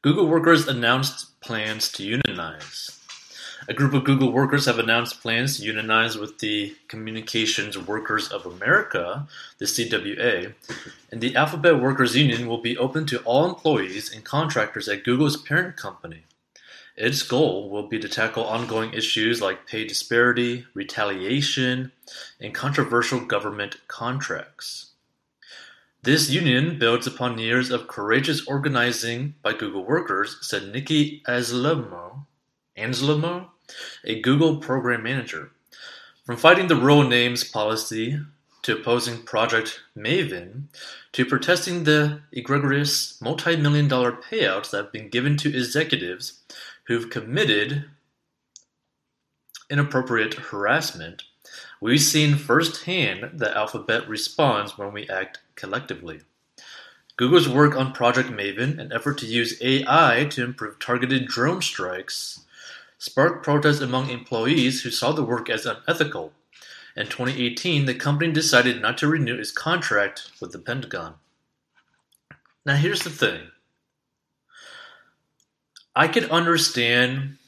Google workers announced plans to unionize. A group of Google workers have announced plans to unionize with the Communications Workers of America, the CWA, and the Alphabet Workers Union will be open to all employees and contractors at Google's parent company. Its goal will be to tackle ongoing issues like pay disparity, retaliation, and controversial government contracts. This union builds upon years of courageous organizing by Google workers, said Nikki Anselmo, a Google program manager. From fighting the real names policy to opposing Project Maven to protesting the egregious multi million dollar payouts that have been given to executives who've committed inappropriate harassment, we've seen firsthand that Alphabet responds when we act collectively. Google's work on Project Maven, an effort to use AI to improve targeted drone strikes, sparked protests among employees who saw the work as unethical. In 2018, the company decided not to renew its contract with the Pentagon. Now, here's the thing I could understand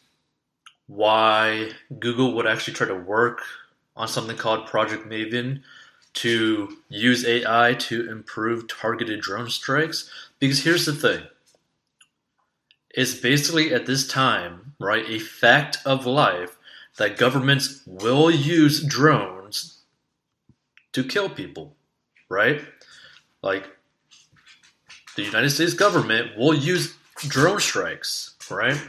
why Google would actually try to work on something called Project Maven to use AI to improve targeted drone strikes. Because here's the thing it's basically at this time, right, a fact of life that governments will use drones to kill people, right? Like the United States government will use drone strikes right?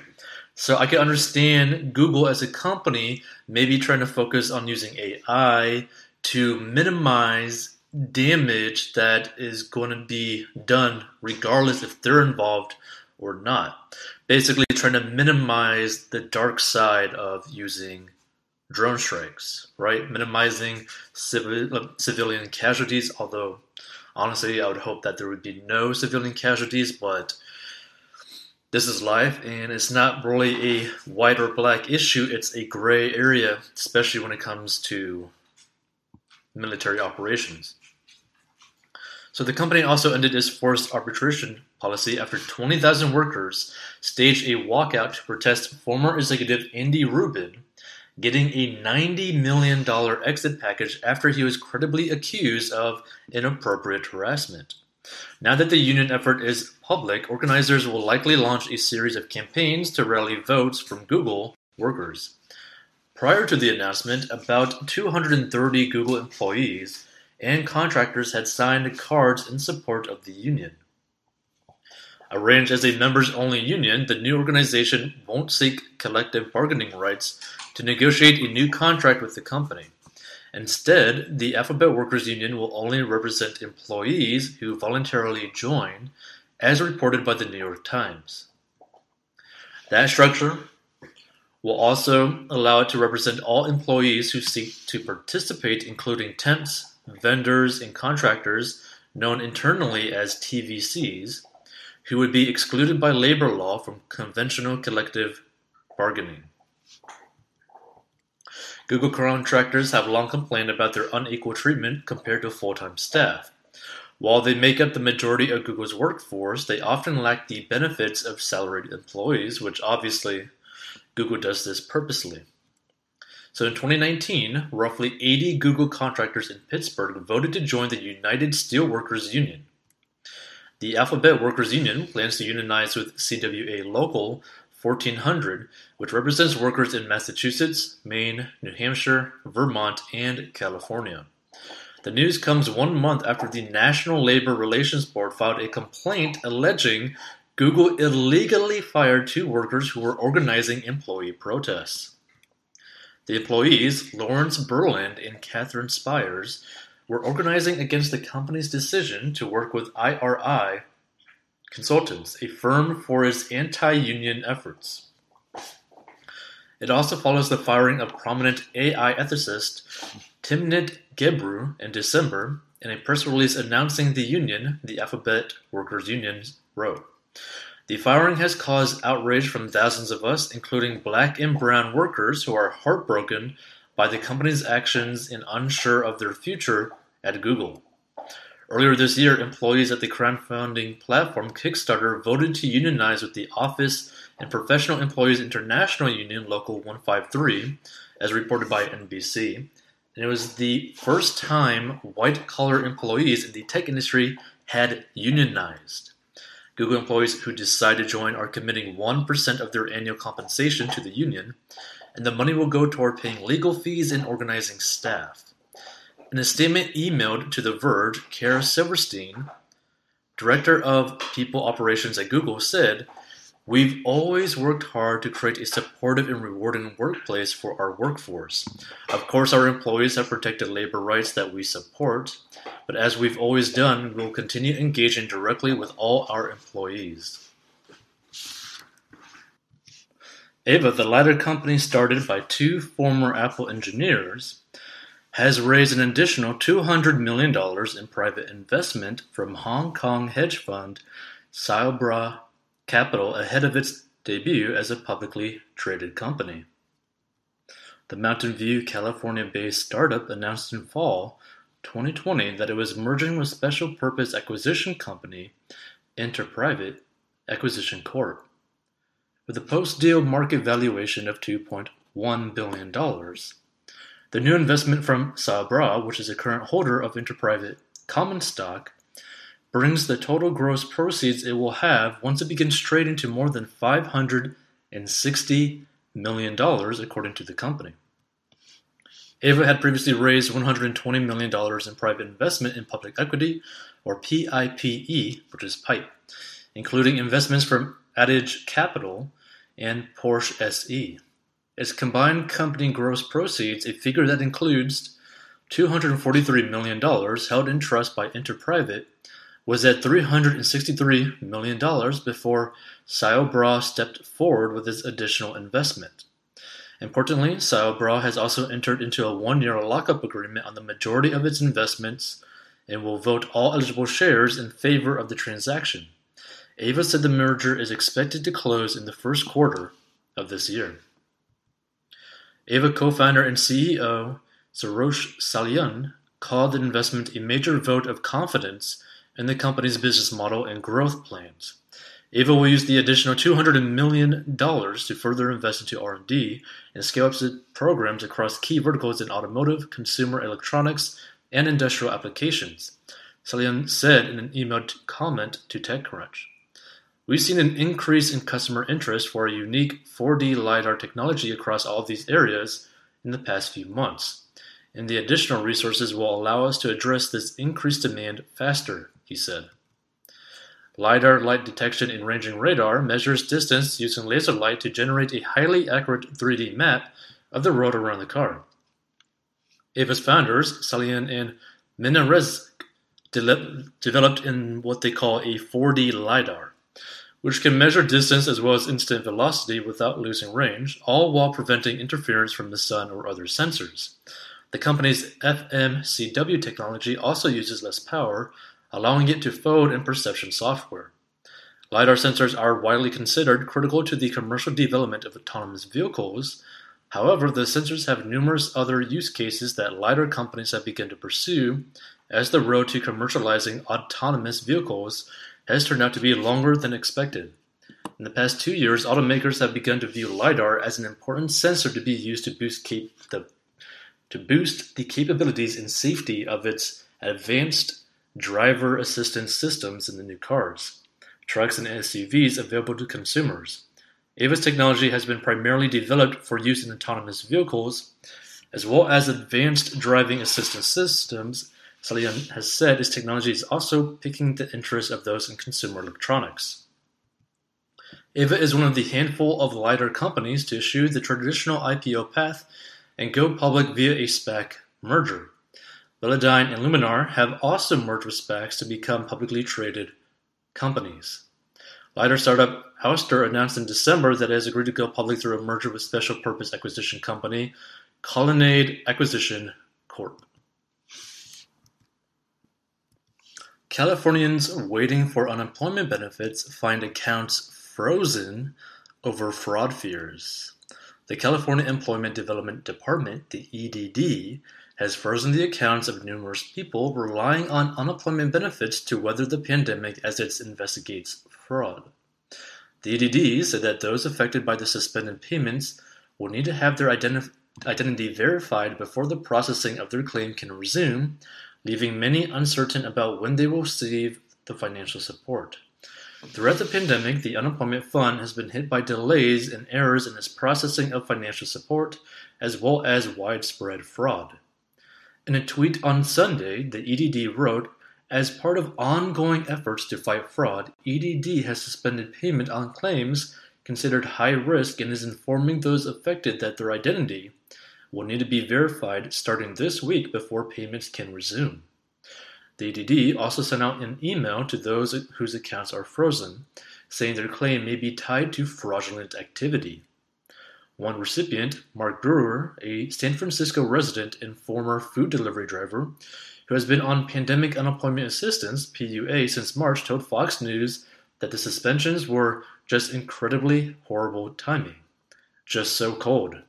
So I can understand Google as a company maybe trying to focus on using AI to minimize damage that is going to be done regardless if they're involved or not. Basically, trying to minimize the dark side of using drone strikes, right? Minimizing civil, uh, civilian casualties, although honestly, I would hope that there would be no civilian casualties, but this is life, and it's not really a white or black issue. It's a gray area, especially when it comes to military operations. So the company also ended its forced arbitration policy after 20,000 workers staged a walkout to protest former executive Andy Rubin getting a $90 million exit package after he was credibly accused of inappropriate harassment. Now that the union effort is public, organizers will likely launch a series of campaigns to rally votes from Google workers. Prior to the announcement, about 230 Google employees and contractors had signed cards in support of the union. Arranged as a members only union, the new organization won't seek collective bargaining rights to negotiate a new contract with the company. Instead, the Alphabet Workers Union will only represent employees who voluntarily join, as reported by the New York Times. That structure will also allow it to represent all employees who seek to participate, including temps, vendors, and contractors, known internally as TVCs, who would be excluded by labor law from conventional collective bargaining. Google contractors have long complained about their unequal treatment compared to full-time staff. While they make up the majority of Google's workforce, they often lack the benefits of salaried employees, which obviously Google does this purposely. So in 2019, roughly 80 Google contractors in Pittsburgh voted to join the United Steelworkers Union. The Alphabet Workers Union plans to unionize with CWA Local 1400, which represents workers in Massachusetts, Maine, New Hampshire, Vermont, and California. The news comes one month after the National Labor Relations Board filed a complaint alleging Google illegally fired two workers who were organizing employee protests. The employees, Laurence Berland and Kathryn Spiers, were organizing against the company's decision to work with IRI Consultants, a firm for its anti-union efforts. It also follows the firing of prominent AI ethicist Timnit Gebru in December, in a press release announcing the union, the Alphabet Workers Union wrote. The firing has caused outrage from thousands of us, including black and brown workers who are heartbroken by the company's actions and unsure of their future at Google. Earlier this year, employees at the crowdfunding platform Kickstarter voted to unionize with the Office and Professional Employees International Union Local 153, as reported by NBC. And it was the first time white collar employees in the tech industry had unionized. Google employees who decide to join are committing 1% of their annual compensation to the union, and the money will go toward paying legal fees and organizing staff. In a statement emailed to The Verge, Kara Silverstein, director of people operations at Google, said, We've always worked hard to create a supportive and rewarding workplace for our workforce. Of course, our employees have protected labor rights that we support, but as we've always done, we will continue engaging directly with all our employees. Aeva, the lidar company started by two former Apple engineers, has raised an additional $200 million in private investment from Hong Kong hedge fund Sylebra Capital ahead of its debut as a publicly traded company. The Mountain View, California-based startup announced in fall 2020 that it was merging with special purpose acquisition company Interprivate Acquisition Corp. With a post-deal market valuation of $2.1 billion, the new investment from Sylebra, which is a current holder of Interprivate common stock, brings the total gross proceeds it will have once it begins trading to more than $560 million, according to the company. Aeva had previously raised $120 million in private investment in public equity, or PIPE, which is PIPE, including investments from Adage Capital and Porsche SE. Its combined company gross proceeds, a figure that includes $243 million held in trust by Interprivate, was at $363 million before Sylebra stepped forward with its additional investment. Importantly, Sylebra has also entered into a one-year lockup agreement on the majority of its investments and will vote all eligible shares in favor of the transaction. Aeva said the merger is expected to close in the first quarter of this year. Aeva co-founder and CEO Soroush Salehian called the investment a major vote of confidence in the company's business model and growth plans. Aeva will use the additional $200 million to further invest into R&D and scale up its programs across key verticals in automotive, consumer electronics, and industrial applications, Salian said in an emailed comment to TechCrunch. We've seen an increase in customer interest for our unique 4D LiDAR technology across all of these areas in the past few months, and the additional resources will allow us to address this increased demand faster, he said. LiDAR light detection in ranging radar measures distance using laser light to generate a highly accurate 3D map of the road around the car. Aeva's founders, Salehian and Mina Rezk, developed in what they call a 4D LiDAR which can measure distance as well as instant velocity without losing range, all while preventing interference from the sun or other sensors. The company's FMCW technology also uses less power, allowing it to fold in perception software. LiDAR sensors are widely considered critical to the commercial development of autonomous vehicles. However, the sensors have numerous other use cases that LiDAR companies have begun to pursue as the road to commercializing autonomous vehicles has turned out to be longer than expected. In the past two years, automakers have begun to view LiDAR as an important sensor to be used to boost, the, to boost the capabilities and safety of its advanced driver assistance systems in the new cars, trucks, and SUVs available to consumers. Aeva's technology has been primarily developed for use in autonomous vehicles, as well as advanced driving assistance systems Salehian has said his technology is also piquing the interest of those in consumer electronics. Aeva is one of the handful of LiDAR companies to issue the traditional IPO path and go public via a SPAC merger. Velodyne and Luminar have also merged with SPACs to become publicly traded companies. LiDAR startup Ouster announced in December that it has agreed to go public through a merger with special purpose acquisition company Colonnade Acquisition Corp. Californians waiting for unemployment benefits find accounts frozen over fraud fears. The California Employment Development Department, the EDD, has frozen the accounts of numerous people relying on unemployment benefits to weather the pandemic as it investigates fraud. The EDD said that those affected by the suspended payments will need to have their identity verified before the processing of their claim can resume, leaving many uncertain about when they will receive the financial support. Throughout the pandemic, the Unemployment Fund has been hit by delays and errors in its processing of financial support, as well as widespread fraud. In a tweet on Sunday, the EDD wrote, As part of ongoing efforts to fight fraud, EDD has suspended payment on claims considered high risk and is informing those affected that their identity will need to be verified starting this week before payments can resume. The EDD also sent out an email to those whose accounts are frozen, saying their claim may be tied to fraudulent activity. One recipient, Mark Brewer, a San Francisco resident and former food delivery driver, who has been on pandemic unemployment assistance PUA since March, told Fox News that the suspensions were just incredibly horrible timing. Just so cold.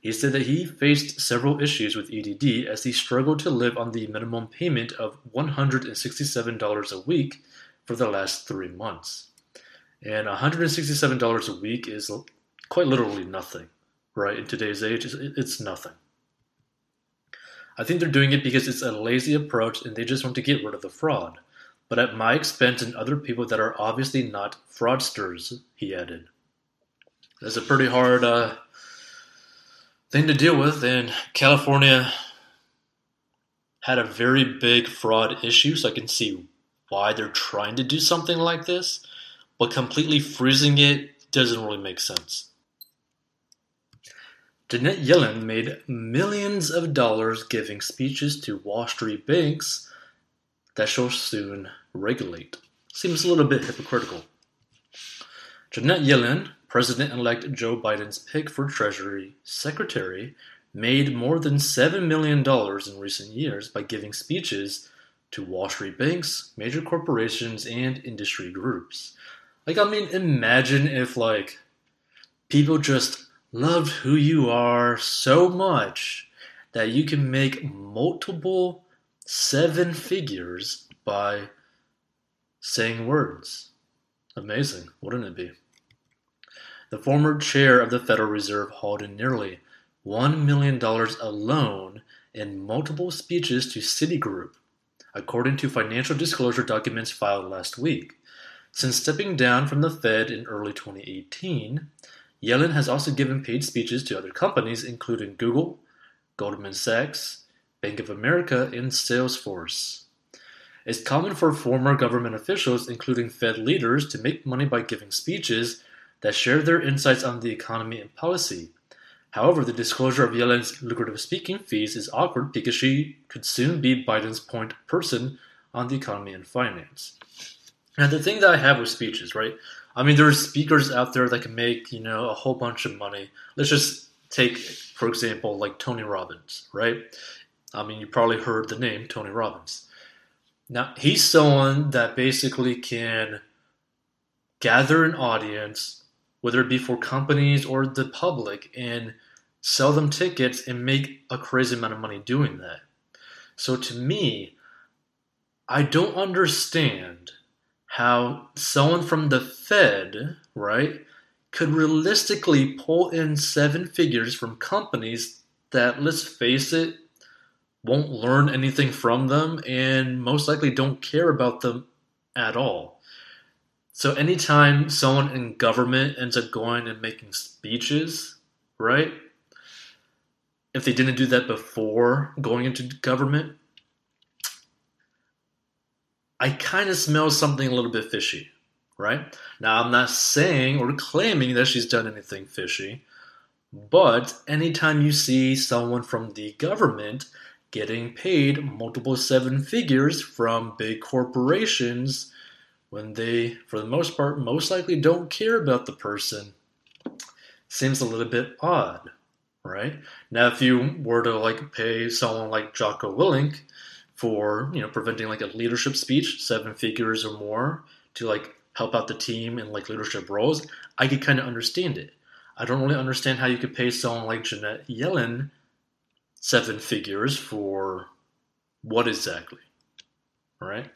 He said that he faced several issues with EDD as he struggled to live on the minimum payment of $167 a week for the last three months. And $167 a week is quite literally nothing, right? In today's age, it's nothing. I think they're doing it because it's a lazy approach and they just want to get rid of the fraud, but at my expense and other people that are obviously not fraudsters, he added. That's a pretty hard uh, thing to deal with. And California had a very big fraud issue, so I can see why they're trying to do something like this, but completely freezing it doesn't really make sense. Janet Yellen made millions of dollars giving speeches to Wall Street banks that she'll soon regulate. Seems a little bit hypocritical. Janet Yellen, President-elect Joe Biden's pick for Treasury Secretary made more than $7 million in recent years by giving speeches to Wall Street banks, major corporations, and industry groups. Like, I mean, imagine if, like, people just loved who you are so much that you can make multiple seven figures by saying words. Amazing, wouldn't it be? The former chair of the Federal Reserve hauled in nearly $1 million alone in multiple speeches to Citigroup, according to financial disclosure documents filed last week. Since stepping down from the Fed in early 2018, Yellen has also given paid speeches to other companies, including Google, Goldman Sachs, Bank of America, and Salesforce. It's common for former government officials, including Fed leaders, to make money by giving speeches that share their insights on the economy and policy. However, the disclosure of Yellen's lucrative speaking fees is awkward because she could soon be Biden's point person on the economy and finance. And the thing that I have with speeches, right? I mean, there are speakers out there that can make, you know, a whole bunch of money. Let's just take, for example, like Tony Robbins, right? I mean, you probably heard the name Tony Robbins. Now, he's someone that basically can gather an audience whether it be for companies or the public, and sell them tickets and make a crazy amount of money doing that. So to me, I don't understand how someone from the Fed, right, could realistically pull in seven figures from companies that, let's face it, won't learn anything from them and most likely don't care about them at all. So anytime someone in government ends up going and making speeches, right? If they didn't do that before going into government, I kind of smell something a little bit fishy, right? Now, I'm not saying or claiming that she's done anything fishy, but anytime you see someone from the government getting paid multiple seven figures from big corporations, when they, for the most part, most likely don't care about the person, seems a little bit odd, right? Now, if you were to like pay someone like Jocko Willink for, you know, preventing like a leadership speech, seven figures or more, to like help out the team in like leadership roles, I could kind of understand it. I don't really understand how you could pay someone like Janet Yellen seven figures for what exactly? Right.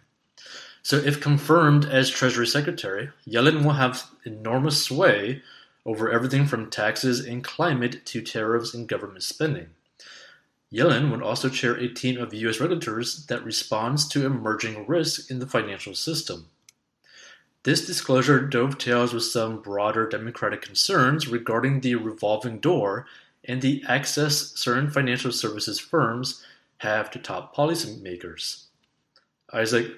So, if confirmed as Treasury Secretary, Yellen will have enormous sway over everything from taxes and climate to tariffs and government spending. Yellen would also chair a team of U.S. regulators that responds to emerging risks in the financial system. This disclosure dovetails with some broader democratic concerns regarding the revolving door and the access certain financial services firms have to top policymakers. Isaac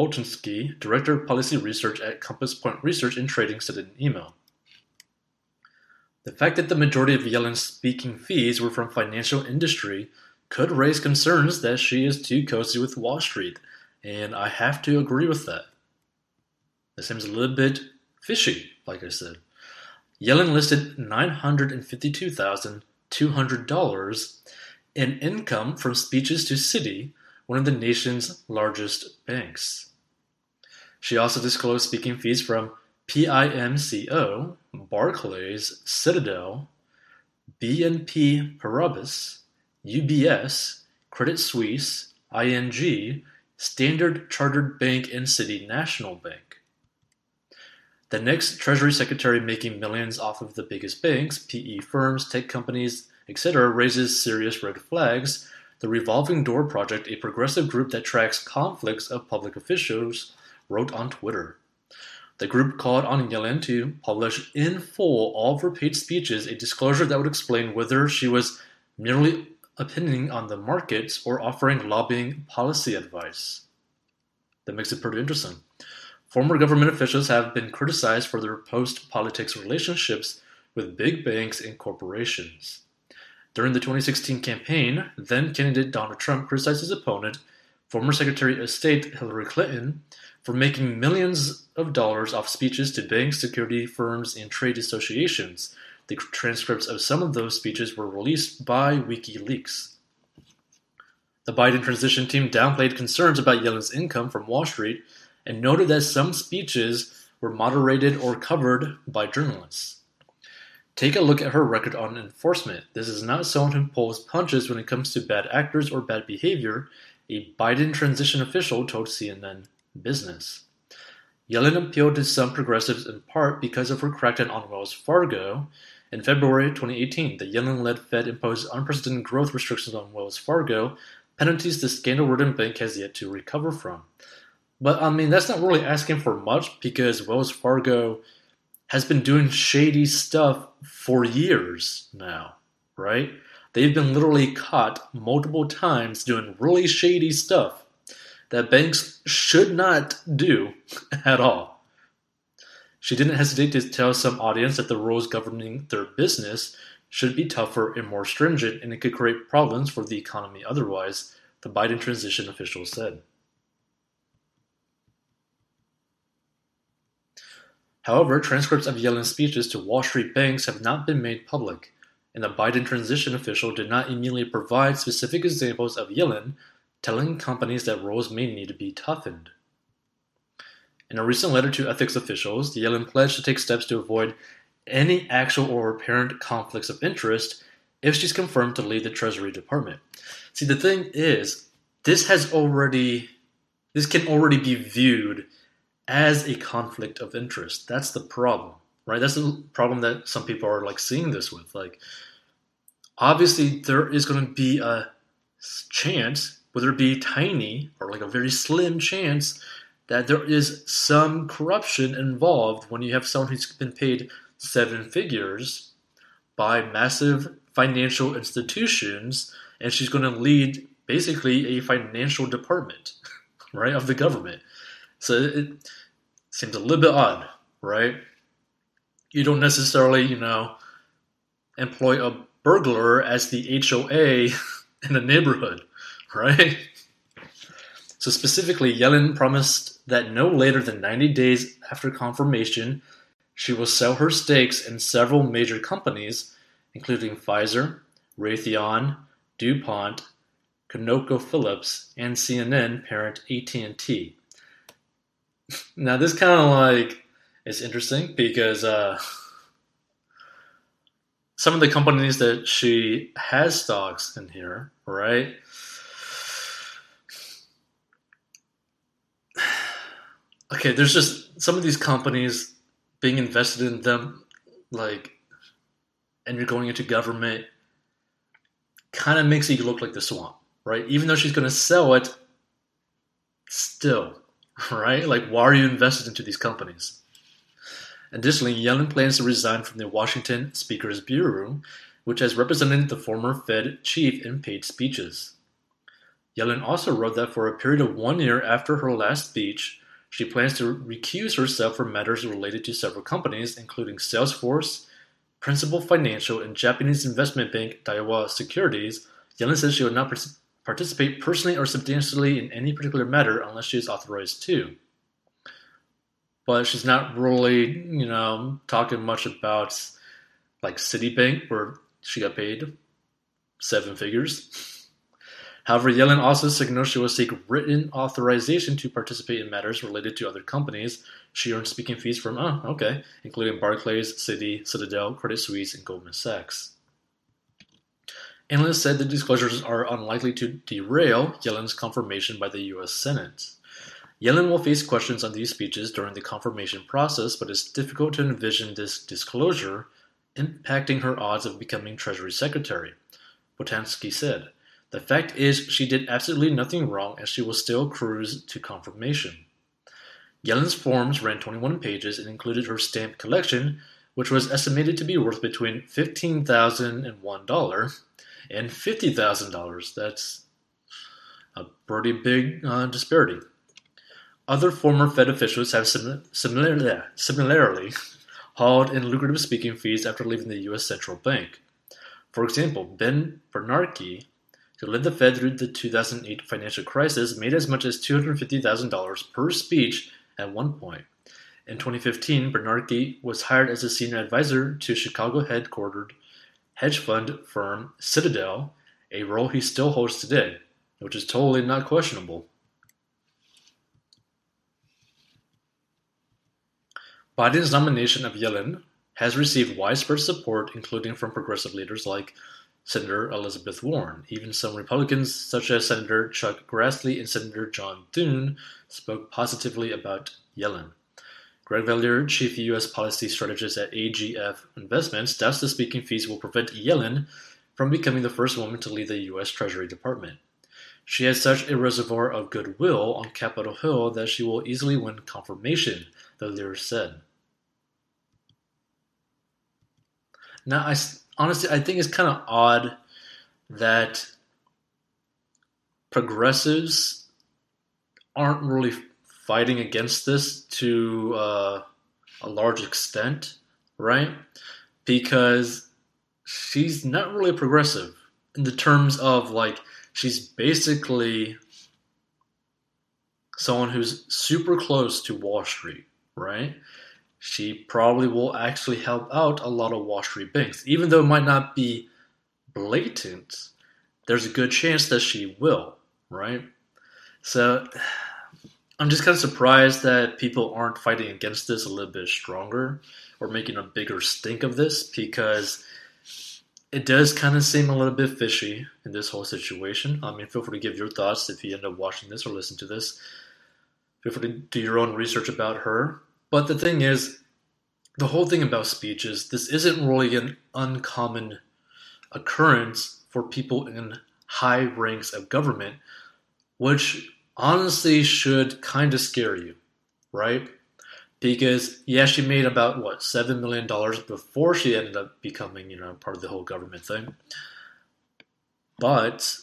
Boltanski, Director of Policy Research at Compass Point Research and Trading, said in an email. The fact that the majority of Yellen's speaking fees were from financial industry could raise concerns that she is too cozy with Wall Street, and I have to agree with that. That seems a little bit fishy, like I said. Yellen listed $952,200 in income from speeches to Citi, one of the nation's largest banks. She also disclosed speaking fees from PIMCO, Barclays, Citadel, BNP Paribas, UBS, Credit Suisse, ING, Standard Chartered Bank, and City National Bank. The next Treasury Secretary making millions off of the biggest banks, PE firms, tech companies, etc., raises serious red flags. The Revolving Door Project, a progressive group that tracks conflicts of public officials, wrote on Twitter. The group called on Yellen to publish in full all of her paid speeches a disclosure that would explain whether she was merely opinioning on the markets or offering lobbying policy advice. That makes it pretty interesting. Former government officials have been criticized for their post politics relationships with big banks and corporations. During the 2016 campaign, then candidate Donald Trump criticized his opponent, former Secretary of State Hillary Clinton, for making millions of dollars off speeches to banks, security firms, and trade associations. The transcripts of some of those speeches were released by WikiLeaks. The Biden transition team downplayed concerns about Yellen's income from Wall Street and noted that some speeches were moderated or covered by journalists. Take a look at her record on enforcement. This is not someone who pulls punches when it comes to bad actors or bad behavior, a Biden transition official told CNN business. Yellen appealed to some progressives in part because of her crackdown on Wells Fargo. In February 2018, the Yellen led Fed imposed unprecedented growth restrictions on Wells Fargo, penalties the scandal ridden bank has yet to recover from. But I mean, that's not really asking for much because Wells Fargo has been doing shady stuff for years now, right? They've been literally caught multiple times doing really shady stuff that banks should not do at all. She didn't hesitate to tell some audience that the rules governing their business should be tougher and more stringent, and it could create problems for the economy otherwise, the Biden transition official said. However, transcripts of Yellen's speeches to Wall Street banks have not been made public, and the Biden transition official did not immediately provide specific examples of Yellen telling companies that rules may need to be toughened. In a recent letter to ethics officials, the Yellen pledged to take steps to avoid any actual or apparent conflicts of interest if she's confirmed to lead the Treasury Department. See, the thing is, this has already, this can already be viewed as a conflict of interest. That's the problem, right? That's the problem that some people are like seeing this with. Like, obviously, there is going to be a chance whether it be tiny or like a very slim chance that there is some corruption involved when you have someone who's been paid seven figures by massive financial institutions and she's going to lead basically a financial department right of the government. So it seems a little bit odd right? You don't necessarily you know employ a burglar as the HOA in a neighborhood right? So specifically, Yellen promised that no later than 90 days after confirmation, she will sell her stakes in several major companies, including Pfizer, Raytheon, DuPont, ConocoPhillips, and CNN parent AT&T. Now this kind of like is interesting because uh, some of the companies that she has stocks in here, right? Okay, there's just some of these companies being invested in them, like, and you're going into government, kind of makes you look like the swamp, right? Even though she's going to sell it, still, right? Like, why are you invested into these companies? Additionally, Yellen plans to resign from the Washington Speakers Bureau, which has represented the former Fed chief in paid speeches. Yellen also wrote that for a period of one year after her last speech, she plans to recuse herself from matters related to several companies, including Salesforce, Principal Financial, and Japanese investment bank Daiwa Securities. Yellen says she will not participate personally or substantially in any particular matter unless she is authorized to. But she's not really, you know, talking much about like Citibank, where she got paid seven figures. However, Yellen also signaled she will seek written authorization to participate in matters related to other companies. She earned speaking fees from, oh, okay, including Barclays, Citi, Citadel, Credit Suisse, and Goldman Sachs. Analysts said the disclosures are unlikely to derail Yellen's confirmation by the U.S. Senate. Yellen will face questions on these speeches during the confirmation process, but it's difficult to envision this disclosure impacting her odds of becoming Treasury Secretary, Boltanski said. The fact is, she did absolutely nothing wrong and she will still cruise to confirmation. Yellen's forms ran 21 pages and included her stamp collection, which was estimated to be worth between $15,001 and $50,000. That's a pretty big uh, disparity. Other former Fed officials have sim- similarly, similarly hauled in lucrative speaking fees after leaving the U.S. Central Bank. For example, Ben Bernanke, who led the Fed through the 2008 financial crisis, made as much as $250,000 per speech at one point. In 2015, Bernanke was hired as a senior advisor to Chicago headquartered hedge fund firm Citadel, a role he still holds today, which is totally not questionable. Biden's nomination of Yellen has received widespread support, including from progressive leaders like Senator Elizabeth Warren. Even some Republicans, such as Senator Chuck Grassley and Senator John Thune, spoke positively about Yellen. Greg Valliere, chief U.S. policy strategist at AGF Investments, doubts the speaking fees will prevent Yellen from becoming the first woman to lead the U.S. Treasury Department. She has such a reservoir of goodwill on Capitol Hill that she will easily win confirmation, Valliere said. Now, I honestly, I think it's kind of odd that progressives aren't really fighting against this to uh, a large extent, right? Because she's not really progressive in the terms of like she's basically someone who's super close to Wall Street, right? She probably will actually help out a lot of Wall Street banks, even though it might not be blatant. There's a good chance that she will, right? So I'm just kind of surprised that people aren't fighting against this a little bit stronger or making a bigger stink of this because it does kind of seem a little bit fishy in this whole situation. I mean, feel free to give your thoughts if you end up watching this or listen to this. Feel free to do your own research about her. But the thing is, the whole thing about speeches, this isn't really an uncommon occurrence for people in high ranks of government, which honestly should kind of scare you, right? Because yeah, she made about what seven million dollars before she ended up becoming, you know, part of the whole government thing. But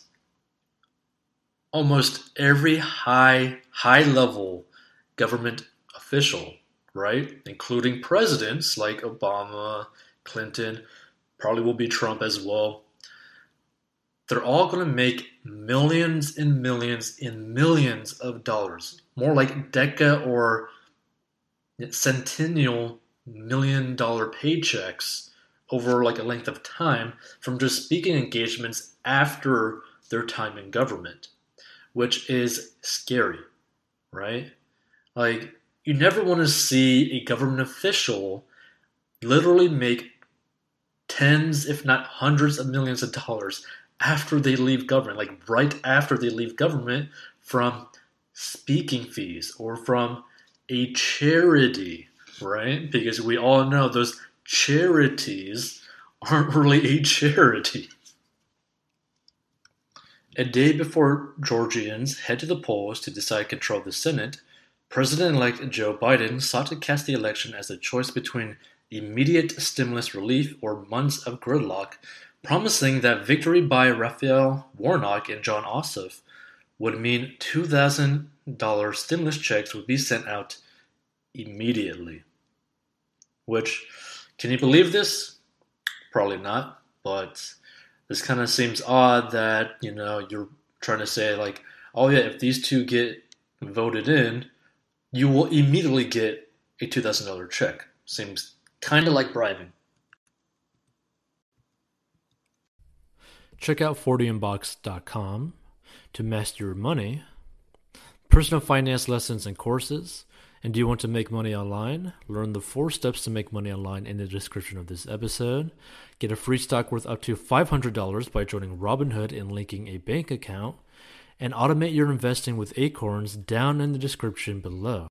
almost every high high level government official, right, including presidents like Obama, Clinton, probably will be Trump as well, they're all going to make millions and millions and millions of dollars. More like deca or centennial million dollar paychecks over like a length of time from just speaking engagements after their time in government, which is scary, right? Like, you never want to see a government official literally make tens, if not hundreds of millions of dollars after they leave government, like right after they leave government from speaking fees or from a charity, right? Because we all know those charities aren't really a charity. A day before Georgians head to the polls to decide control of the Senate, President-elect Joe Biden sought to cast the election as a choice between immediate stimulus relief or months of gridlock, promising that victory by Raphael Warnock and Jon Ossoff would mean $2,000 stimulus checks would be sent out immediately. Which, can you believe this? Probably not, but this kind of seems odd that, you know, you're trying to say, like, oh yeah, if these two get voted in, you will immediately get a $2,000 check. Seems kind of like bribing. Check out 40inbox.com to master your money, personal finance lessons and courses. And do you want to make money online? Learn the four steps to make money online in the description of this episode. Get a free stock worth up to $500 by joining Robinhood and linking a bank account. And automate your investing with Acorns down in the description below.